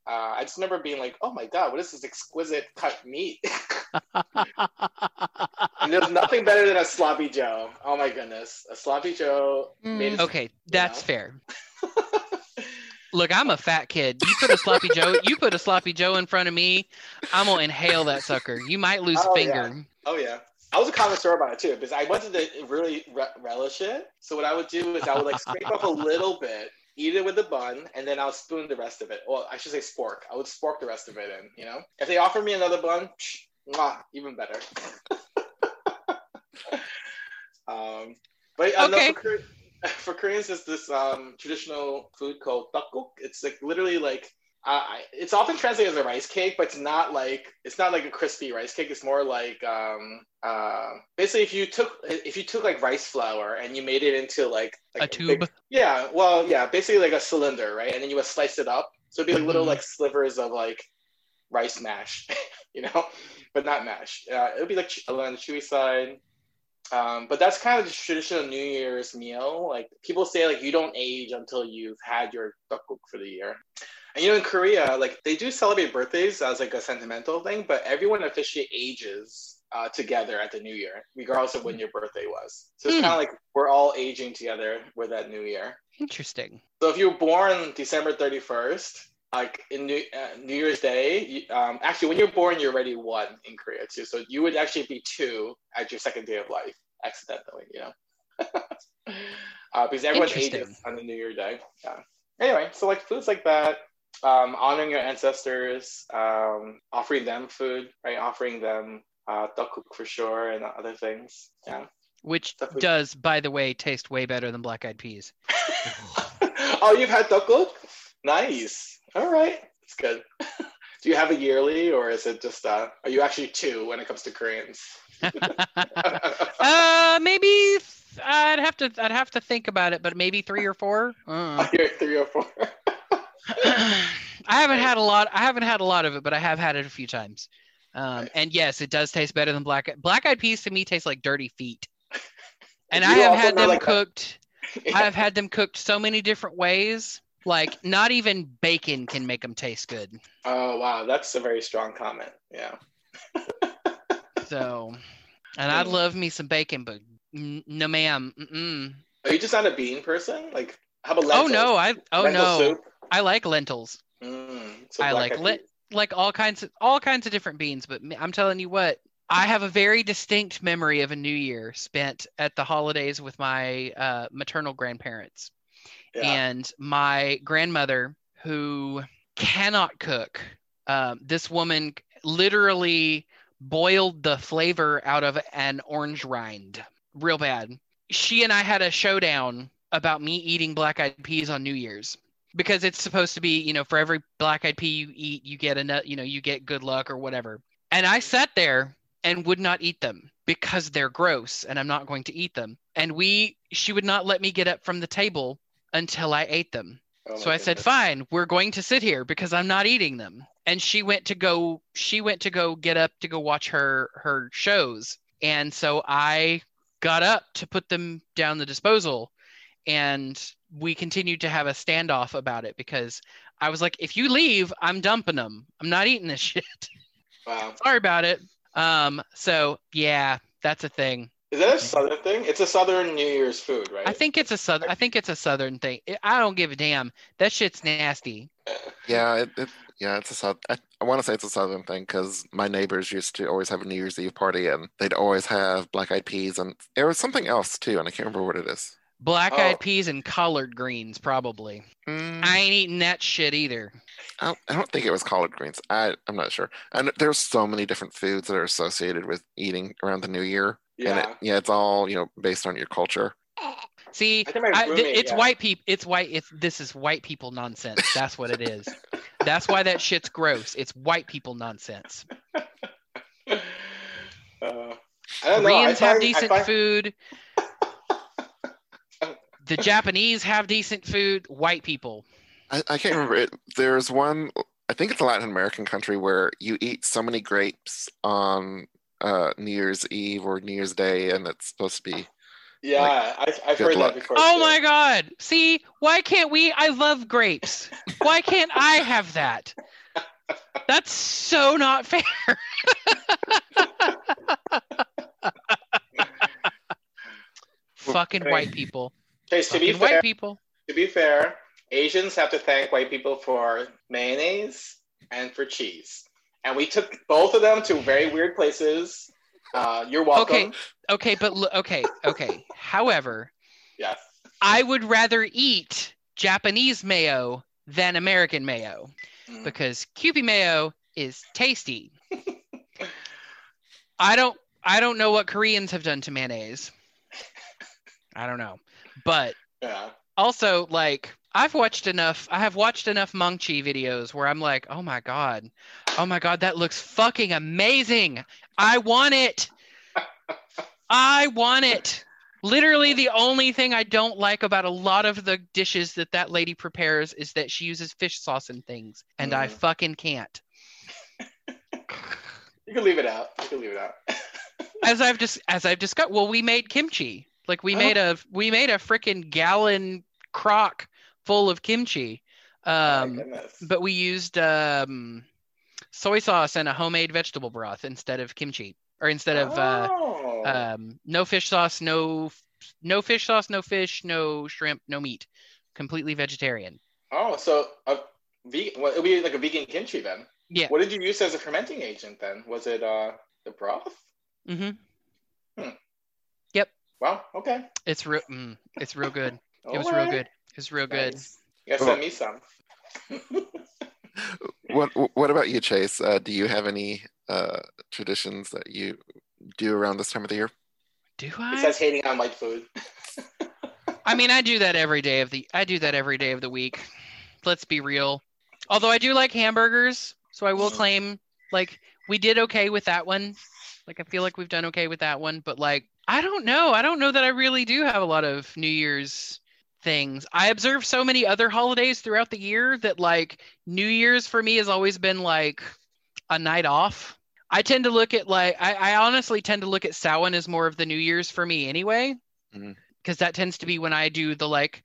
uh, I just remember being like, "Oh my god, what is this exquisite cut meat?" [laughs] and there's nothing better than a sloppy Joe. Oh my goodness, a sloppy Joe. Mm, okay, that's know. fair. [laughs] Look, I'm a fat kid. You put a sloppy Joe, you put a sloppy Joe in front of me, I'm gonna inhale that sucker. You might lose oh, a finger. Yeah. Oh yeah. I was a connoisseur about it too because I wanted to really re- relish it. So what I would do is I would like scrape off a little bit eat it with a bun, and then I'll spoon the rest of it. Well, I should say spork. I would spork the rest of it in. You know, if they offer me another bun, psh, mwah, even better. [laughs] Um, but uh, no, for, [laughs] for Koreans, there's this um, traditional food called tteokguk. It's like literally like uh, I- it's often translated as a rice cake, but it's not like it's not like a crispy rice cake. It's more like um, uh, basically if you took if you took like rice flour and you made it into like, like a big- tube. yeah, well, yeah, basically like a cylinder, right? And then you would slice it up, so it'd be like little Mhm. like slivers of like rice mash, [laughs] you know, but not mash. Uh, it would be like on the chewy side. Um, but that's kind of the traditional New Year's meal. Like people say, like you don't age until you've had your tteokguk for the year. And you know, in Korea, like they do celebrate birthdays as like a sentimental thing, but everyone officially ages uh, together at the New Year, regardless of when your birthday was. So it's Hmm. kind of like we're all aging together with that New Year. Interesting. So if you were born December 31st, like in New, uh, New Year's Day, you, um, actually when you're born, you're already one in Korea too. So you would actually be two at your second day of life, accidentally, you know. [laughs] uh, because everyone ages on the New Year Day. Yeah. Anyway, so like foods like that, um, honoring your ancestors, um, offering them food, right? Offering them uh, tteokguk for sure and other things. Yeah. Which Definitely. does, by the way, taste way better than black eyed peas. [laughs] oh, you've had tteokguk? Nice. All right, it's good. [laughs] Do you have a yearly, or is it just? Uh, are you actually two when it comes to Koreans? [laughs] uh, maybe th- I'd have to I'd have to think about it, but maybe three or four. Uh. Three or four. [sighs] I haven't had a lot. I haven't had a lot of it, but I have had it a few times. Um, and yes, it does taste better than black black eyed peas. To me, taste like dirty feet. [laughs] And You I have had them like, cooked. [laughs] I have had them cooked so many different ways. Like not even bacon can make them taste good. oh wow, that's a very strong comment. Yeah. [laughs] So, and I'd Mm. love me some bacon, but no, ma'am. Mm-mm. Are you just not a bean person? Like, how about Oh no, I oh Lentil no, soup? I like lentils. Mm, so I like peas. like all kinds of all kinds of different beans. But I'm telling you what, I have a very distinct memory of a New Year spent at the holidays with my uh, maternal grandparents. Yeah. and my grandmother who cannot cook um, this woman literally boiled the flavor out of an orange rind real bad she and i had a showdown about me eating black eyed peas on new year's because it's supposed to be you know for every black eyed pea you eat you get a you know you get good luck or whatever and i sat there and would not eat them because they're gross and i'm not going to eat them and we she would not let me get up from the table until I ate them. Oh, so I said, "Fine, we're going to sit here because I'm not eating them." And she went to go she went to go get up to go watch her her shows. And so I got up to put them down the disposal and we continued to have a standoff about it because I was like, "If you leave, I'm dumping them. I'm not eating this [laughs] shit. Wow. Sorry about it." Um so yeah, that's a thing. Is that a southern thing? It's a southern New Year's food, right? I think it's a southern I think it's a southern thing. I- I don't give a damn. That shit's nasty. Yeah, it, it yeah, it's a south. I, I want to say it's a southern thing because my neighbors used to always have a New Year's Eve party, and they'd always have black eyed peas, and there was something else too, and I can't remember what it is. Black eyed Oh. peas and collard greens, probably. Mm, I ain't eating that shit either. I, don't, I don't think it was collard greens. I I'm not sure. And there's so many different foods that are associated with eating around the New Year, and yeah. it, yeah, it's all you know based on your culture. See, I think my th- roommate, it's yeah. white people. It's white. It's this is white people nonsense. That's what it is. That's why that shit's gross. It's white people nonsense. [laughs] Uh, I don't know. I Koreans have find- I decent find- food. The Japanese have decent food. White people. I, I can't remember it. There's one. I think it's a Latin American country where you eat so many grapes on uh, New Year's Eve or New Year's Day, and it's supposed to be. Yeah, I, I've good heard luck. that before. Oh too. my god. See, why can't we? I love grapes. Why can't I have that? That's so not fair. [laughs] Fucking white people. To be fair, white people. to be fair, Asians have to thank white people for mayonnaise and for cheese, and we took both of them to very weird places. Uh, you're welcome. Okay. Okay, but okay, okay. However, Yes. I would rather eat Japanese mayo than American mayo Mm. because Kewpie mayo is tasty. I don't I don't know what Koreans have done to mayonnaise. I don't know. But Yeah. also like I've watched enough I have watched enough Maangchi videos where I'm like, "Oh my god. Oh my god, that looks fucking amazing. I want it. I want it." Literally the only thing I don't like about a lot of the dishes that that lady prepares is that she uses fish sauce and things, and I Mm. fucking can't. You can leave it out. You can leave it out. As I've just as I've discussed, well, we made kimchi. Like we Oh. made a we made a freaking gallon crock full of kimchi. Um, goodness. but we used um, soy sauce and a homemade vegetable broth instead of kimchi, or instead of uh, oh. um, no fish sauce, no no fish sauce, no fish, no shrimp, no meat, completely vegetarian. oh, so a vegan. Well, it'll be like a vegan kimchi then. Yeah. What did you use as a fermenting agent then? Was it uh the broth? hmm Wow. Okay. It's real. Mm, it's real good. [laughs] It was real Alright. good. It's real good. Nice. You gotta send me some. [laughs] What What about you, Chase? Uh, do you have any uh, traditions that you do around this time of the year? Do I? Besides hating on white food. [laughs] I mean, I do that every day of the. I do that every day of the week. Let's be real. Although I do like hamburgers, so I will Mhm. claim like we did okay with that one. Like I feel like we've done okay with that one, but like I don't know. I don't know that I really do have a lot of New Year's things. I observe so many other holidays throughout the year that like New Year's for me has always been like a night off. I tend to look at like I, I honestly tend to look at Samhain as more of the New Year's for me anyway. Mm-hmm. Because that tends to be when I do the like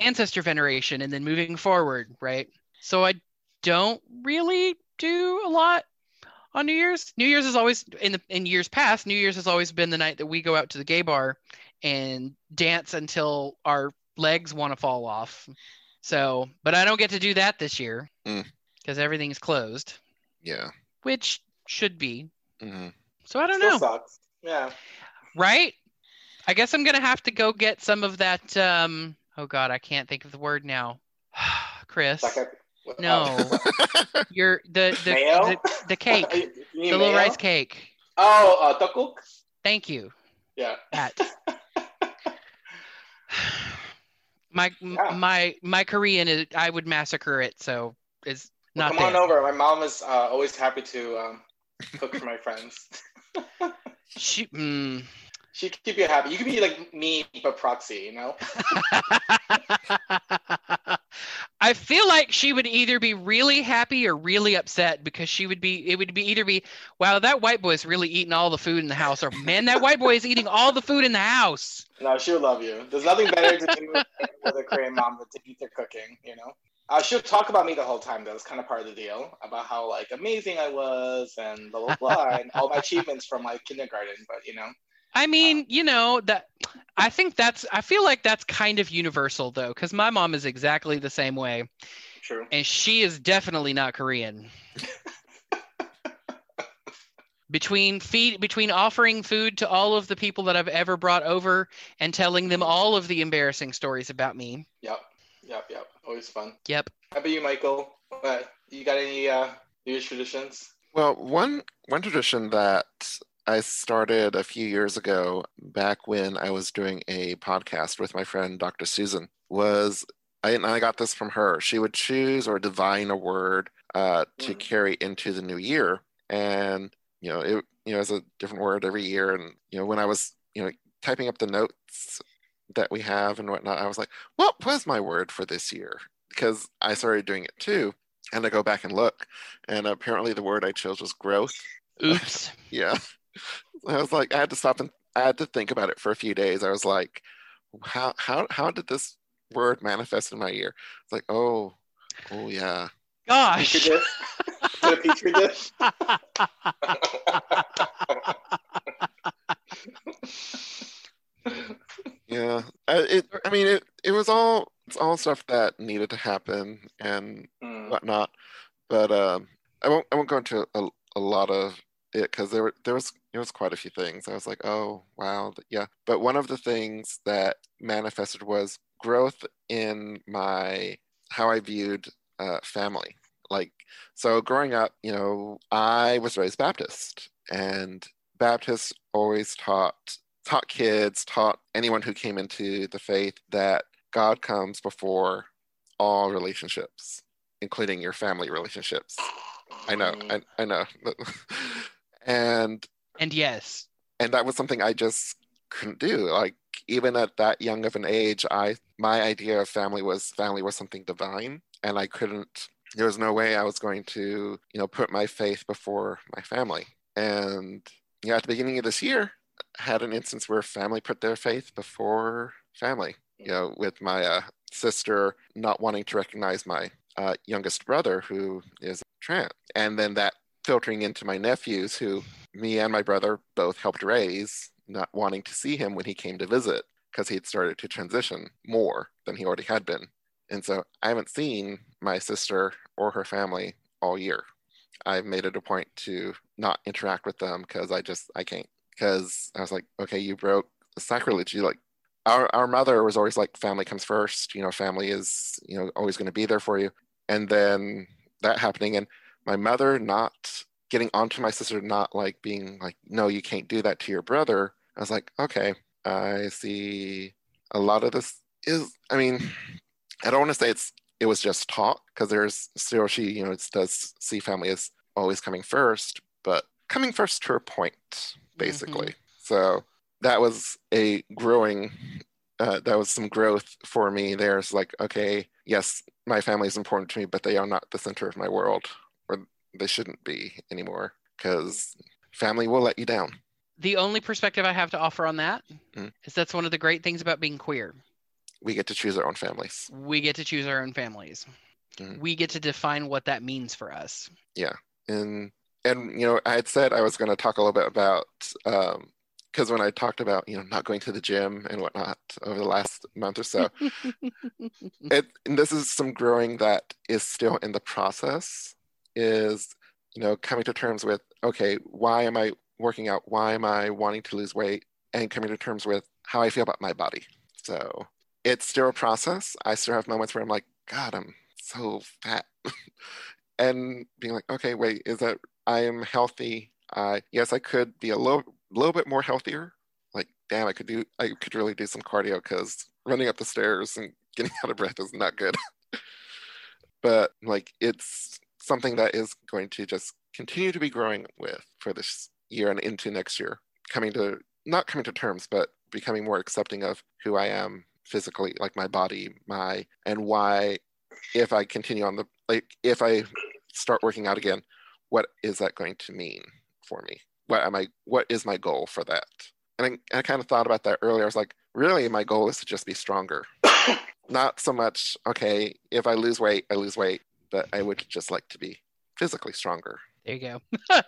ancestor veneration and then moving forward, right? So I don't really do a lot on New Year's. New Year's is always in the in years past, New Year's has always been the night that we go out to the gay bar and dance until our legs want to fall off. So, but I don't get to do that this year Mm. because everything's closed, Yeah. which should be. hmm So I don't Still know, sucks. Yeah. right? I guess I'm gonna have to go get some of that. Um, oh God, I can't think of the word now. [sighs] Chris, Suck at- what- No. [laughs] you're the the, Mayo? the the cake, [laughs] You mean the little mayo? rice cake. Oh, uh, tteokguk? Thank you. Yeah. That. [laughs] [sighs] my Yeah. my my Korean is I would massacre it, so it's Well, not come on over. My mom is uh, always happy to um, cook for my friends. She, mm. She can keep you happy. You can be like me, but proxy, you know? I feel like she would either be really happy or really upset because she would be it would be either be wow that white boy's really eating all the food in the house or man that white boy is eating all the food in the house. No, she'll love you. There's nothing better to do with a Korean mom than to eat their cooking, you know? Uh, she'll talk about me the whole time, though. It's kind of part of the deal about how like amazing I was and blah blah blah, and all my achievements from like kindergarten. But you know, I mean, you know that I think that's I feel like that's kind of universal though cuz my mom is exactly the same way true. and she is definitely not Korean. [laughs] between feed between offering food to all of the people that I've ever brought over and telling them all of the embarrassing stories about me. Yep, yep, yep. Always fun. Yep. How about you, Michael? What you got any uh, New Year's traditions? Well, one one tradition that I started a few years ago, back when I was doing a podcast with my friend Dr. Susan, was I, and I got this from her. She would choose or divine a word uh, to Mhm. carry into the new year, and you know it you know it's a different word every year. And you know when I was you know typing up the notes that we have and whatnot, I was like, what was my word for this year? Because I started doing it too, and I go back and look, and apparently the word I chose was growth. Oops. [laughs] Yeah. I was like, I had to stop and I had to think about it for a few days. I was like, how how how did this word manifest in my ear? It's like, oh, oh yeah. Petri Gosh. dish. [laughs] A petri dish? [laughs] Yeah. I, it I mean it it was all it's all stuff that needed to happen and Hmm. whatnot. But um I won't I won't go into a, a lot of it because there were there was there was quite a few things. I was like, oh wow, yeah. But one of the things that manifested was growth in my how I viewed uh, family. Like so, growing up, you know, I was raised Baptist, and Baptists always taught taught kids, taught anyone who came into the faith that God comes before all relationships, including your family relationships. I know, I, I know. [laughs] and and yes, and that was something I just couldn't do. Like even at that young of an age, I my idea of family was family was something divine, and I couldn't. There was no way I was going to, you know, put my faith before my family. And yeah, at the beginning of this year, I had an instance where family put their faith before family. You know, with my uh, sister not wanting to recognize my uh, youngest brother who is trans, and then that filtering into my nephews who me and my brother both helped raise not wanting to see him when he came to visit because he had started to transition more than he already had been. And so I haven't seen my sister or her family all year. I've made it a point to not interact with them because I just I can't. Because I was like, okay, you broke the sacrilege. You like our our mother was always like, family comes first. You know, family is you know always going to be there for you. And then that happening, and my mother not getting onto my sister, not like being like, no, you can't do that to your brother. I was like, okay, I see a lot of this is, I mean, I don't want to say it's, it was just talk because there's still she, you know, it does see family as always coming first, but coming first to a point, basically. Mm-hmm. So that was a growing, uh, that was some growth for me. There's like, okay, yes, my family is important to me, but they are not the center of my world, or they shouldn't be anymore because family will let you down the only perspective I have to offer on that mm. is that's one of the great things about being queer. We get to choose our own families. We get to choose our own families. Mm. We get to define what that means for us. Yeah. And and you know, I had said I was going to talk a little bit about um because when I talked about you know not going to the gym and whatnot over the last month or so, [laughs] it and this is some growing that is still in the process. Is you know coming to terms with okay, why am I working out why am I wanting to lose weight and coming to terms with how I feel about my body. So it's still a process. I still have moments where I'm like, God, I'm so fat. [laughs] and being like, okay, wait, is that I am healthy? Uh, yes, I could be a little, little bit more healthier. Like, damn, I could do, I could really do some cardio because running up the stairs and [laughs] getting out of breath is not good. [laughs] but like, it's something that is going to just continue to be growing with for this year and into next year, coming to not coming to terms, but becoming more accepting of who I am physically, like my body, my and why if I continue on the like if I start working out again, what is that going to mean for me? What am I what is my goal for that? And I, I kind of thought about that earlier. I was like, really my goal is to just be stronger. [coughs] not so much, okay, if I lose weight, I lose weight, but I would just like to be physically stronger. There you go. [laughs]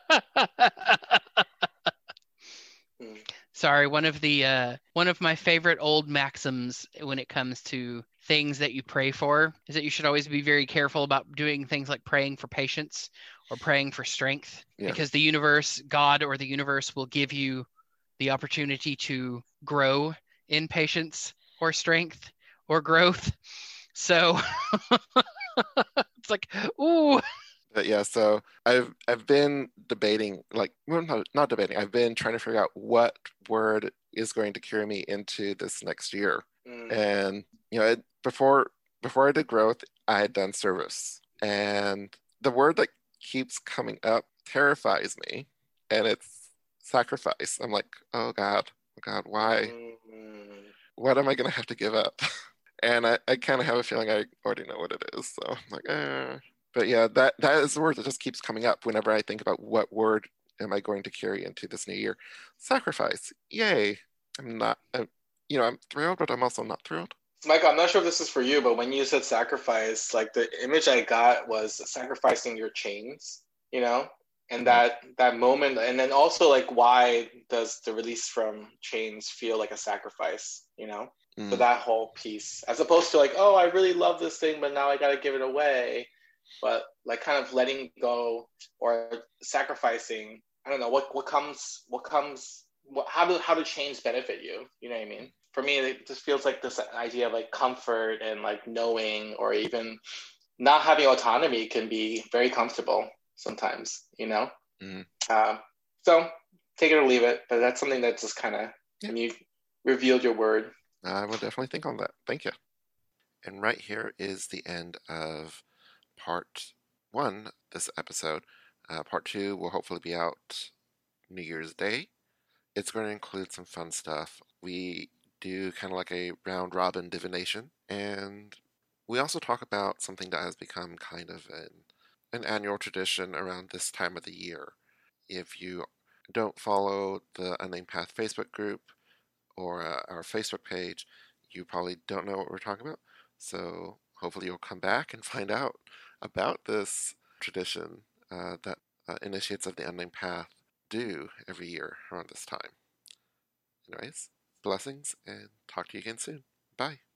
Sorry, one of the uh, one of my favorite old maxims when it comes to things that you pray for is that you should always be very careful about doing things like praying for patience or praying for strength yeah. because the universe, God or the universe will give you the opportunity to grow in patience or strength or growth. So [laughs] [laughs] it's like, ooh, [laughs] but yeah, so I've I've been debating, like well, not, not debating. I've been trying to figure out what word is going to carry me into this next year. Mm. And you know, it, before before I did growth, I had done service, and the word that keeps coming up terrifies me, and it's sacrifice. I'm like, oh God, oh God, why? Mm. What am I gonna have to give up? [laughs] and I, I kind of have a feeling I already know what it is. So I'm like, eh but yeah, that that is the word that just keeps coming up whenever I think about what word am I going to carry into this new year. Sacrifice, yay! I'm not, I'm, you know, I'm thrilled, but I'm also not thrilled. Michael, I'm not sure if this is for you, but when you said sacrifice, like the image I got was sacrificing your chains, you know, and mm-hmm. that that moment, and then also like why does the release from chains feel like a sacrifice, you know? Mm. So that whole piece, as opposed to like, oh, I really love this thing, but now I got to give it away but like kind of letting go or sacrificing i don't know what what comes what comes what, how do how do change benefit you you know what i mean for me it just feels like this idea of like comfort and like knowing or even not having autonomy can be very comfortable sometimes you know mm. um, so take it or leave it but that's something that just kind of And you revealed your word. I will definitely think on that. Thank you. And right here is the end of part one this episode. Uh, part two will hopefully be out New Year's Day. It's going to include some fun stuff. We do kind of like a round robin divination, and we also talk about something that has become kind of an, an annual tradition around this time of the year. If you don't follow the Unnamed Path Facebook group or uh, our Facebook page, you probably don't know what we're talking about. So hopefully you'll come back and [laughs] find out about this tradition uh, that uh, initiates of the Unnamed Path do every year around this time. Anyways, blessings and talk to you again soon. Bye.